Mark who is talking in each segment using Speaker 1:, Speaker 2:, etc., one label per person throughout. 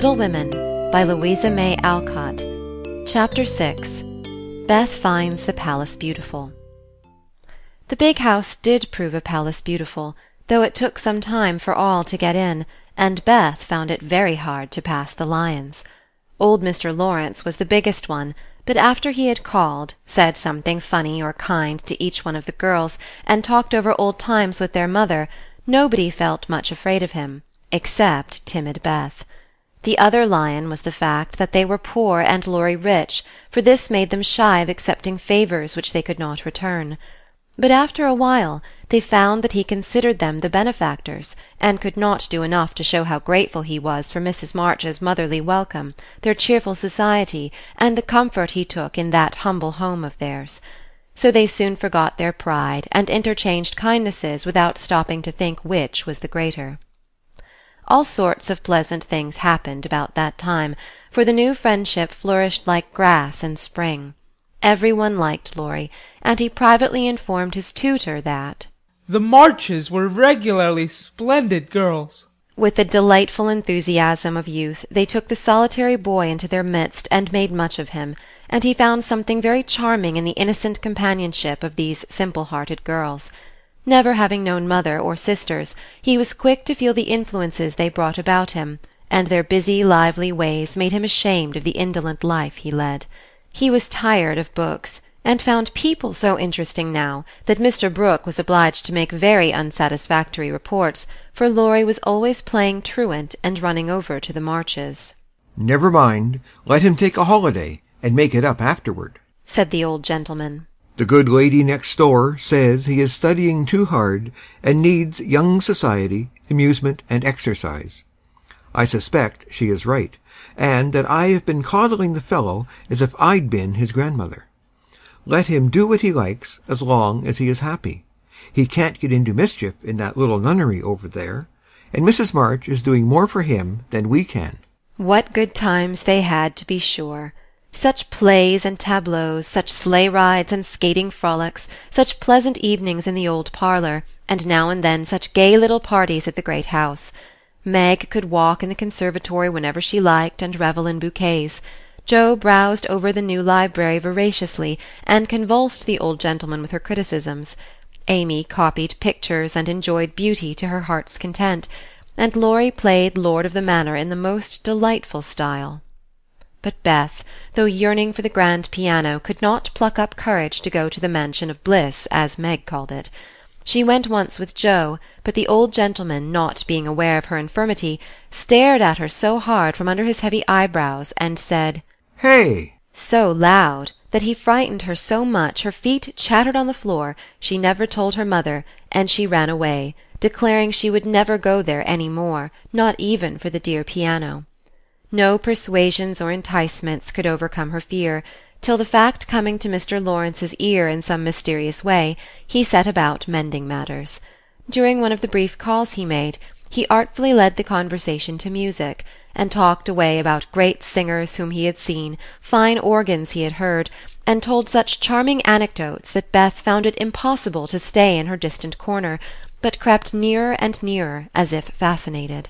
Speaker 1: Little Women by Louisa May Alcott Chapter 6 Beth Finds the Palace Beautiful The big house did prove a palace beautiful, though it took some time for all to get in, and Beth found it very hard to pass the lions. Old Mr. Lawrence was the biggest one, but after he had called, said something funny or kind to each one of the girls, and talked over old times with their mother, nobody felt much afraid of him, except timid Beth. The other lion was the fact that they were poor and Laurie rich, for this made them shy of accepting favors which they could not return. But after a while they found that he considered them the benefactors, and could not do enough to show how grateful he was for Mrs. March's motherly welcome, their cheerful society, and the comfort he took in that humble home of theirs. So they soon forgot their pride, and interchanged kindnesses without stopping to think which was the greater. All sorts of pleasant things happened about that time, for the new friendship flourished like grass in spring. Every one liked Laurie, and he privately informed his tutor that
Speaker 2: "the Marches were regularly splendid girls."
Speaker 1: With the delightful enthusiasm of youth they took the solitary boy into their midst and made much of him, and he found something very charming in the innocent companionship of these simple hearted girls. Never having known mother or sisters, he was quick to feel the influences they brought about him, and their busy lively ways made him ashamed of the indolent life he led. He was tired of books, and found people so interesting now that Mr. Brooke was obliged to make very unsatisfactory reports, for Laurie was always playing truant and running over to the Marches.
Speaker 3: "Never mind, let him take a holiday, and make it up afterward,"
Speaker 1: said the old gentleman.
Speaker 3: The good lady next door says he is studying too hard, and needs young society, amusement, and exercise. I suspect she is right, and that I have been coddling the fellow as if I'd been his grandmother. Let him do what he likes as long as he is happy. He can't get into mischief in that little nunnery over there, and Mrs. March is doing more for him than we can.
Speaker 1: What good times they had, to be sure! Such plays and tableaux, such sleigh rides and skating frolics, such pleasant evenings in the old parlour, and now and then such gay little parties at the great house. Meg could walk in the conservatory whenever she liked and revel in bouquets. Jo browsed over the new library voraciously, and convulsed the old gentleman with her criticisms. Amy copied pictures and enjoyed beauty to her heart's content, and Laurie played lord of the manor in the most delightful style. But Beth, though yearning for the grand piano, could not pluck up courage to go to the mansion of bliss, as Meg called it. She went once with Jo, but the old gentleman, not being aware of her infirmity, stared at her so hard from under his heavy eyebrows, and said
Speaker 3: "Hey!"
Speaker 1: so loud that he frightened her so much her feet chattered on the floor she never told her mother, and she ran away, declaring she would never go there any more, not even for the dear piano. No persuasions or enticements could overcome her fear, till the fact coming to Mr. Lawrence's ear in some mysterious way, he set about mending matters. During one of the brief calls he made, he artfully led the conversation to music, and talked away about great singers whom he had seen, fine organs he had heard, and told such charming anecdotes that Beth found it impossible to stay in her distant corner, but crept nearer and nearer, as if fascinated.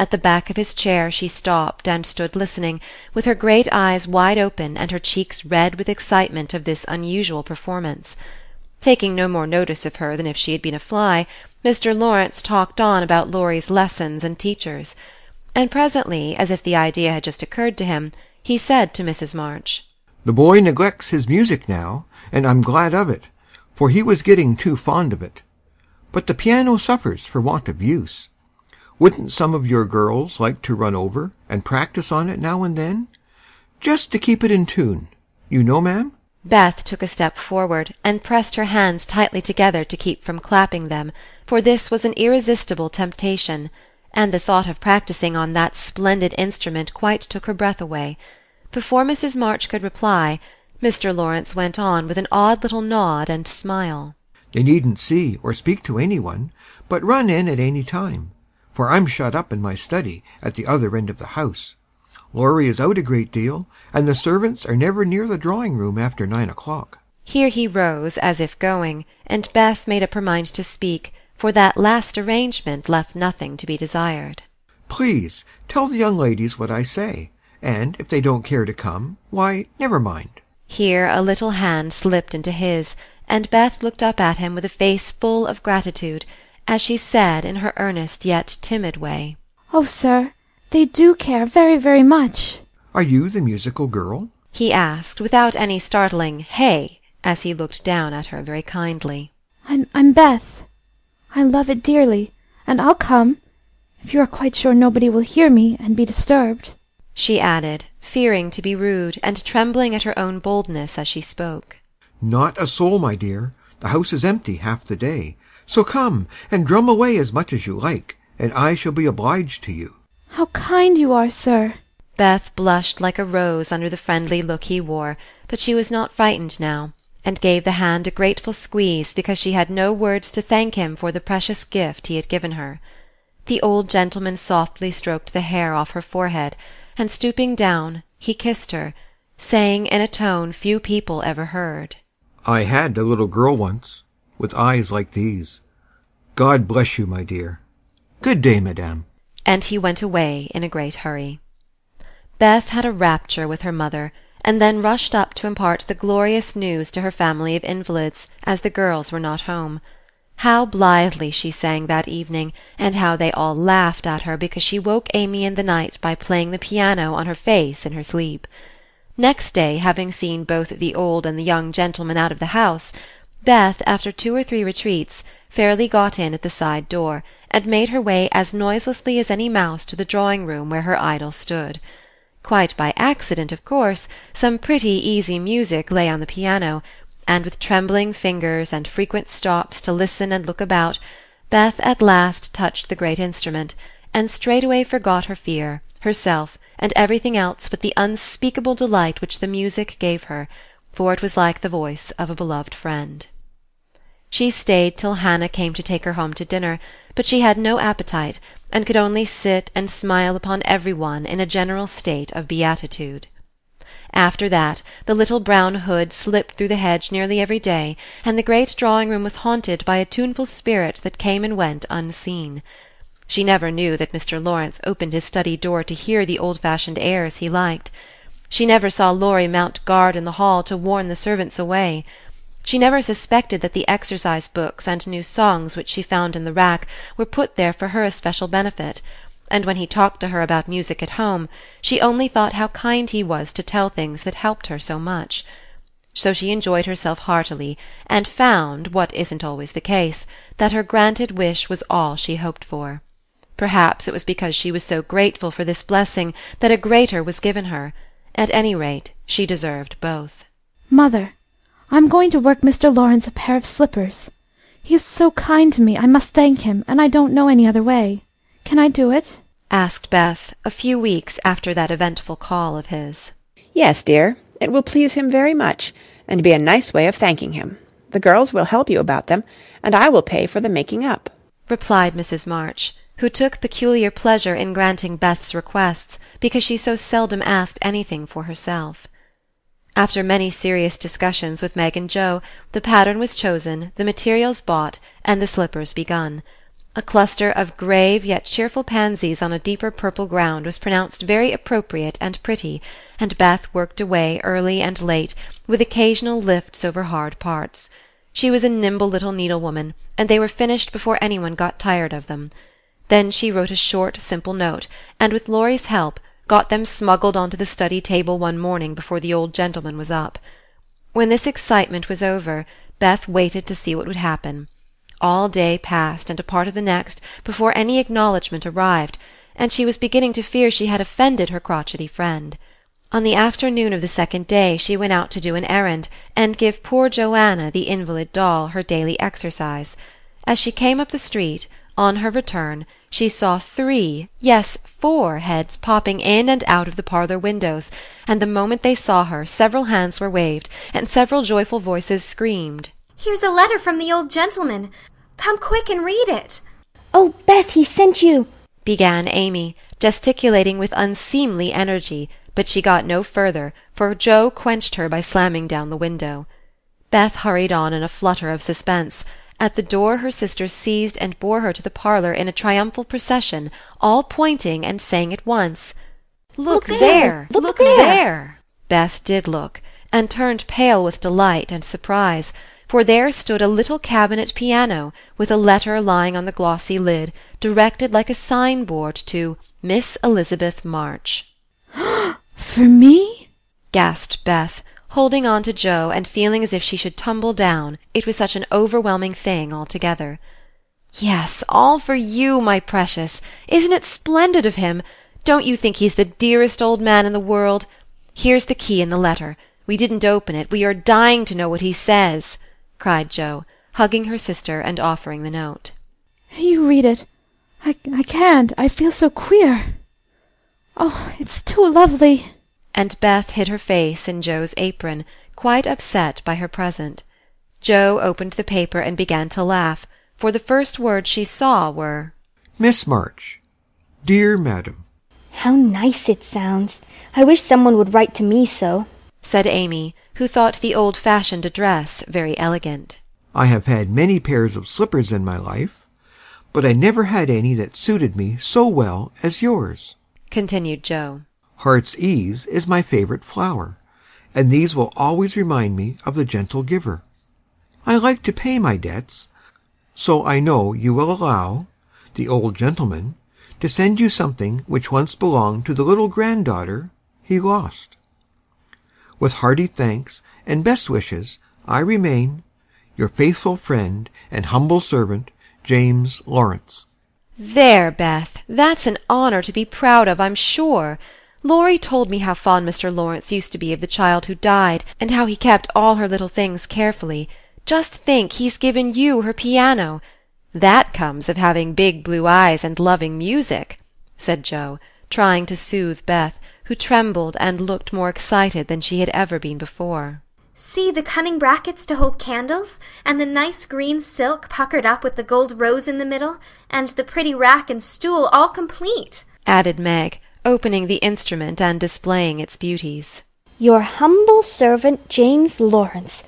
Speaker 1: At the back of his chair she stopped and stood listening, with her great eyes wide open and her cheeks red with excitement of this unusual performance. Taking no more notice of her than if she had been a fly, Mr. Lawrence talked on about Laurie's lessons and teachers; and presently, as if the idea had just occurred to him, he said to Mrs. March
Speaker 3: "The boy neglects his music now, and I'm glad of it, for he was getting too fond of it. But the piano suffers for want of use. Wouldn't some of your girls like to run over and practise on it now and then? Just to keep it in tune, you know, ma'am?"
Speaker 1: Beth took a step forward, and pressed her hands tightly together to keep from clapping them, for this was an irresistible temptation, and the thought of practising on that splendid instrument quite took her breath away. Before Mrs. March could reply, Mr. Lawrence went on with an odd little nod and smile.
Speaker 3: "They needn't see or speak to any one, but run in at any time for I'm shut up in my study at the other end of the house. Laurie is out a great deal, and the servants are never near the drawing room after nine o'clock."
Speaker 1: Here he rose, as if going, and Beth made up her mind to speak, for that last arrangement left nothing to be desired.
Speaker 3: Please tell the young ladies what I say, and if they don't care to come, why, never mind."
Speaker 1: Here a little hand slipped into his, and Beth looked up at him with a face full of gratitude, as she said in her earnest yet timid way,
Speaker 4: "Oh, sir, they do care very, very much."
Speaker 3: "Are you the musical girl?"
Speaker 1: he asked, without any startling "Hey!" as he looked down at her very kindly.
Speaker 4: I'm I'm Beth. I love it dearly, and I'll come if you are quite sure nobody will hear me and be disturbed,"
Speaker 1: she added, fearing to be rude, and trembling at her own boldness as she spoke.
Speaker 3: "Not a soul, my dear. The house is empty half the day. So come and drum away as much as you like, and I shall be obliged to you."
Speaker 4: "How kind you are, sir!"
Speaker 1: Beth blushed like a rose under the friendly look he wore, but she was not frightened now, and gave the hand a grateful squeeze because she had no words to thank him for the precious gift he had given her. The old gentleman softly stroked the hair off her forehead, and stooping down, he kissed her, saying in a tone few people ever heard.
Speaker 3: I had a little girl once, with eyes like these. God bless you, my dear. Good day, madame."
Speaker 1: And he went away in a great hurry. Beth had a rapture with her mother, and then rushed up to impart the glorious news to her family of invalids, as the girls were not home. How blithely she sang that evening, and how they all laughed at her because she woke Amy in the night by playing the piano on her face in her sleep. Next day, having seen both the old and the young gentlemen out of the house, Beth, after two or three retreats, fairly got in at the side door, and made her way as noiselessly as any mouse to the drawing-room where her idol stood. Quite by accident, of course, some pretty easy music lay on the piano, and with trembling fingers and frequent stops to listen and look about, Beth at last touched the great instrument, and straightway forgot her fear, herself, and everything else but the unspeakable delight which the music gave her, for it was like the voice of a beloved friend. She stayed till Hannah came to take her home to dinner, but she had no appetite, and could only sit and smile upon every one in a general state of beatitude. After that, the little brown hood slipped through the hedge nearly every day, and the great drawing-room was haunted by a tuneful spirit that came and went unseen. She never knew that Mr. Lawrence opened his study door to hear the old-fashioned airs he liked. She never saw Laurie mount guard in the hall to warn the servants away. She never suspected that the exercise books and new songs which she found in the rack were put there for her especial benefit, and when he talked to her about music at home, she only thought how kind he was to tell things that helped her so much. So she enjoyed herself heartily, and found, what isn't always the case, that her granted wish was all she hoped for. Perhaps it was because she was so grateful for this blessing that a greater was given her. At any rate, she deserved both.
Speaker 4: "Mother, I'm going to work Mr. Lawrence a pair of slippers. He is so kind to me I must thank him, and I don't know any other way. Can I do it?"
Speaker 1: asked Beth, a few weeks after that eventful call of his.
Speaker 5: "Yes, dear. It will please him very much, and be a nice way of thanking him. The girls will help you about them, and I will pay for the making up,"
Speaker 1: replied Mrs. March who took peculiar pleasure in granting Beth's requests because she so seldom asked anything for herself. After many serious discussions with Meg and Jo, the pattern was chosen, the materials bought, and the slippers begun. A cluster of grave yet cheerful pansies on a deeper purple ground was pronounced very appropriate and pretty, and Beth worked away early and late, with occasional lifts over hard parts. She was a nimble little needlewoman, and they were finished before any one got tired of them. Then she wrote a short, simple note, and with Laurie's help, got them smuggled on to the study table one morning before the old gentleman was up. When this excitement was over, Beth waited to see what would happen. All day passed and a part of the next before any acknowledgment arrived, and she was beginning to fear she had offended her crotchety friend. On the afternoon of the second day she went out to do an errand, and give poor Joanna, the invalid doll, her daily exercise. As she came up the street, on her return, she saw three, yes, four heads popping in and out of the parlour windows, and the moment they saw her several hands were waved, and several joyful voices screamed,
Speaker 6: "Here's a letter from the old gentleman. Come quick and read it."
Speaker 7: "Oh, Beth, he sent you!"
Speaker 1: began Amy, gesticulating with unseemly energy, but she got no further, for Jo quenched her by slamming down the window. Beth hurried on in a flutter of suspense At the door her sisters seized and bore her to the parlour in a triumphal procession, all pointing and saying at once, "Look,
Speaker 7: Look
Speaker 1: there!
Speaker 7: Look there!"
Speaker 1: there!" Beth did look, and turned pale with delight and surprise, for there stood a little cabinet piano, with a letter lying on the glossy lid, directed like a sign board to "Miss Elizabeth March."
Speaker 4: For me?
Speaker 1: gasped Beth, holding on to Jo and feeling as if she should tumble down, it was such an overwhelming thing altogether. Yes, all for you, my precious. Isn't it splendid of him? Don't you think he's the dearest old man in the world? Here's the key and the letter. We didn't open it. We are dying to know what he says, cried Jo, hugging her sister and offering the note.
Speaker 4: You read it. I, I can't. I feel so queer. Oh, it's too lovely.
Speaker 1: And Beth hid her face in Jo's apron, quite upset by her present. Jo opened the paper and began to laugh, for the first words she saw were
Speaker 3: Miss March. Dear Madam.
Speaker 7: How nice it sounds. I wish someone would write to me so.
Speaker 1: said Amy, who thought the old-fashioned address very elegant.
Speaker 3: I have had many pairs of slippers in my life, but I never had any that suited me so well as yours.
Speaker 1: continued Jo.
Speaker 3: Heart's ease is my favorite flower, and these will always remind me of the gentle giver. I like to pay my debts, so I know you will allow the old gentleman to send you something which once belonged to the little granddaughter he lost. With hearty thanks and best wishes, I remain your faithful friend and humble servant, James Lawrence.
Speaker 1: There, Beth, that's an honor to be proud of, I'm sure. Laurie told me how fond Mr. Lawrence used to be of the child who died, and how he kept all her little things carefully. Just think, he's given you her piano. That comes of having big blue eyes and loving music, said Jo, trying to soothe Beth, who trembled and looked more excited than she had ever been before.
Speaker 6: See the cunning brackets to hold candles, and the nice green silk puckered up with the gold rose in the middle, and the pretty rack and stool all complete.
Speaker 1: added Meg, opening the instrument and displaying its beauties.
Speaker 7: Your humble servant, James Lawrence.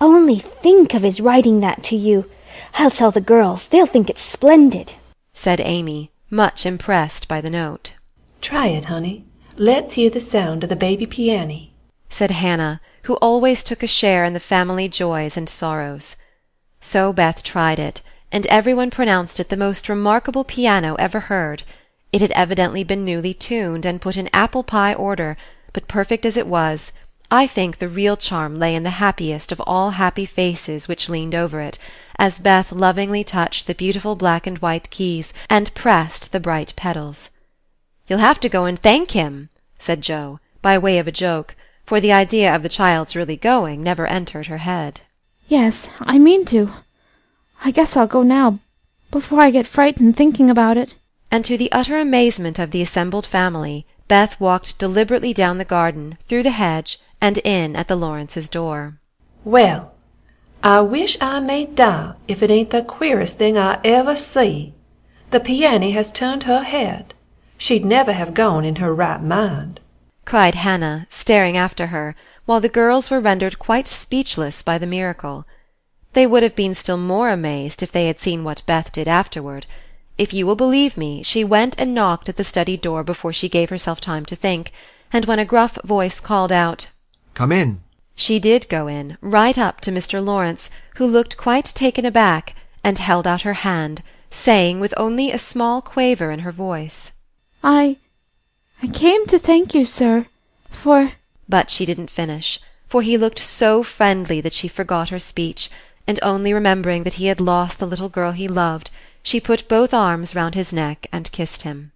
Speaker 7: Only think of his writing that to you. I'll tell the girls. They'll think it's splendid.
Speaker 1: said Amy, much impressed by the note.
Speaker 8: Try it, honey. Let's hear the sound of the baby piano.
Speaker 1: said Hannah, who always took a share in the family joys and sorrows. So Beth tried it, and everyone pronounced it the most remarkable piano ever heard. It had evidently been newly tuned and put in apple pie order, but perfect as it was, I think the real charm lay in the happiest of all happy faces which leaned over it, as Beth lovingly touched the beautiful black and white keys and pressed the bright pedals. You'll have to go and thank him, said Jo, by way of a joke, for the idea of the child's really going never entered her head.
Speaker 4: Yes, I mean to. I guess I'll go now, before I get frightened thinking about it.
Speaker 1: And to the utter amazement of the assembled family, Beth walked deliberately down the garden, through the hedge, and in at the Lawrences' door.
Speaker 8: Well, I wish I may die if it ain't the queerest thing I ever see. The piano has turned her head. She'd never have gone in her right mind.
Speaker 1: cried Hannah, staring after her, while the girls were rendered quite speechless by the miracle. They would have been still more amazed if they had seen what Beth did afterward. If you will believe me, she went and knocked at the study door before she gave herself time to think, and when a gruff voice called out,
Speaker 3: Come in.
Speaker 1: she did go in, right up to Mr. Lawrence, who looked quite taken aback, and held out her hand, saying, with only a small quaver in her voice,
Speaker 4: I. I came to thank you, sir, for.
Speaker 1: But she didn't finish, for he looked so friendly that she forgot her speech, and only remembering that he had lost the little girl he loved, she put both arms round his neck and kissed him.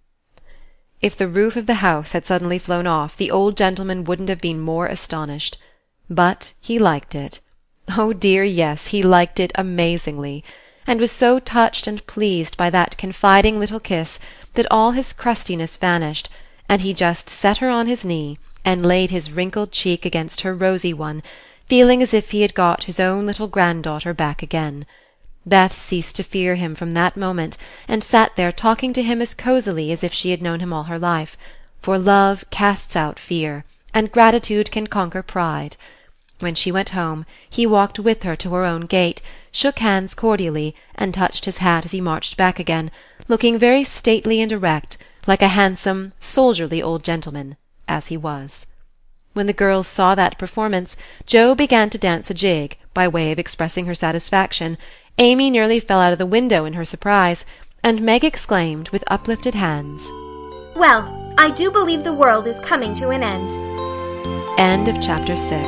Speaker 1: If the roof of the house had suddenly flown off, the old gentleman wouldn't have been more astonished. But he liked it. Oh dear, yes, he liked it amazingly, and was so touched and pleased by that confiding little kiss that all his crustiness vanished, and he just set her on his knee and laid his wrinkled cheek against her rosy one, feeling as if he had got his own little granddaughter back again. Beth ceased to fear him from that moment, and sat there talking to him as cosily as if she had known him all her life, for love casts out fear, and gratitude can conquer pride. When she went home, he walked with her to her own gate, shook hands cordially, and touched his hat as he marched back again, looking very stately and erect, like a handsome, soldierly old gentleman, as he was. When the girls saw that performance, Jo began to dance a jig, by way of expressing her satisfaction, Amy nearly fell out of the window in her surprise, and Meg exclaimed, with uplifted hands,
Speaker 6: Well, I do believe the world is coming to an end.
Speaker 1: End of chapter six.